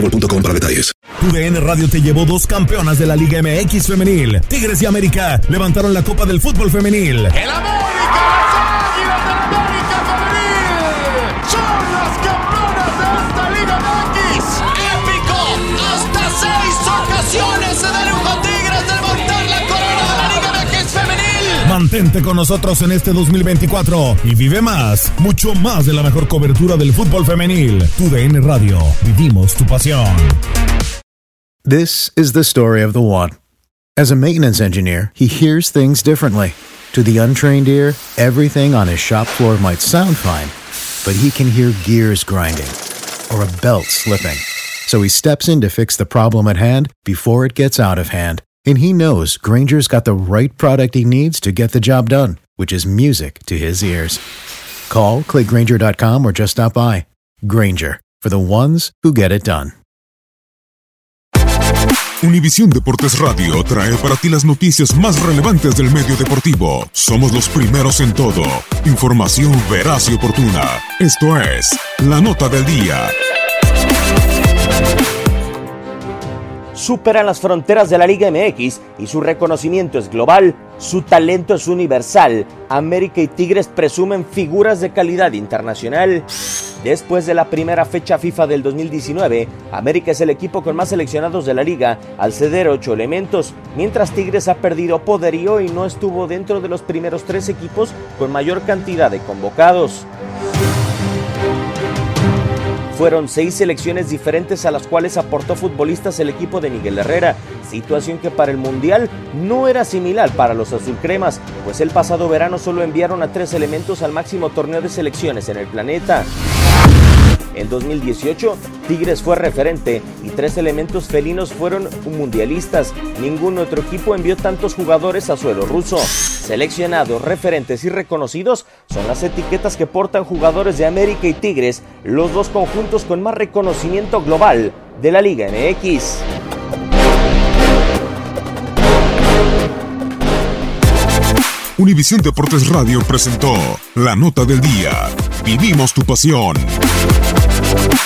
boostmobile.com para detalles. Tu DN Radio te llevó dos campeonas de la Liga MX femenil. Tigres y América levantaron la Copa del Fútbol femenil. ¡El América! Mantente con nosotros en este 2024 y vive más, mucho más de la mejor cobertura del fútbol femenil. Tu DN Radio, vivimos tu pasión. This is the story of the one. As a maintenance engineer, he hears things differently. To the untrained ear, everything on his shop floor might sound fine, but he can hear gears grinding or a belt slipping. So he steps in to fix the problem at hand before it gets out of hand. And he knows Granger's got the right product he needs to get the job done, which is music to his ears. Call, clickgranger.com, or just stop by. Granger, for the ones who get it done. Univisión Deportes Radio trae para ti las noticias más relevantes del medio deportivo. Somos los primeros en todo. Información veraz y oportuna. Esto es La Nota del Día. Superan las fronteras de la Liga MX y su reconocimiento es global, su talento es universal. América y Tigres presumen figuras de calidad internacional. Después de la primera fecha FIFA del 2019, América es el equipo con más seleccionados de la liga al ceder ocho elementos, mientras Tigres ha perdido poderío y no estuvo dentro de los primeros tres equipos con mayor cantidad de convocados. Fueron seis selecciones diferentes a las cuales aportó futbolistas el equipo de Miguel Herrera, situación que para el Mundial no era similar para los azulcremas, pues el pasado verano solo enviaron a tres elementos al máximo torneo de selecciones en el planeta. En 2018, Tigres fue referente y tres elementos felinos fueron mundialistas. Ningún otro equipo envió tantos jugadores a suelo ruso. Seleccionados, referentes y reconocidos son las etiquetas que portan jugadores de América y Tigres, los dos conjuntos con más reconocimiento global de la Liga MX. Univisión Deportes Radio presentó La Nota del Día. Vivimos tu pasión. Thank you.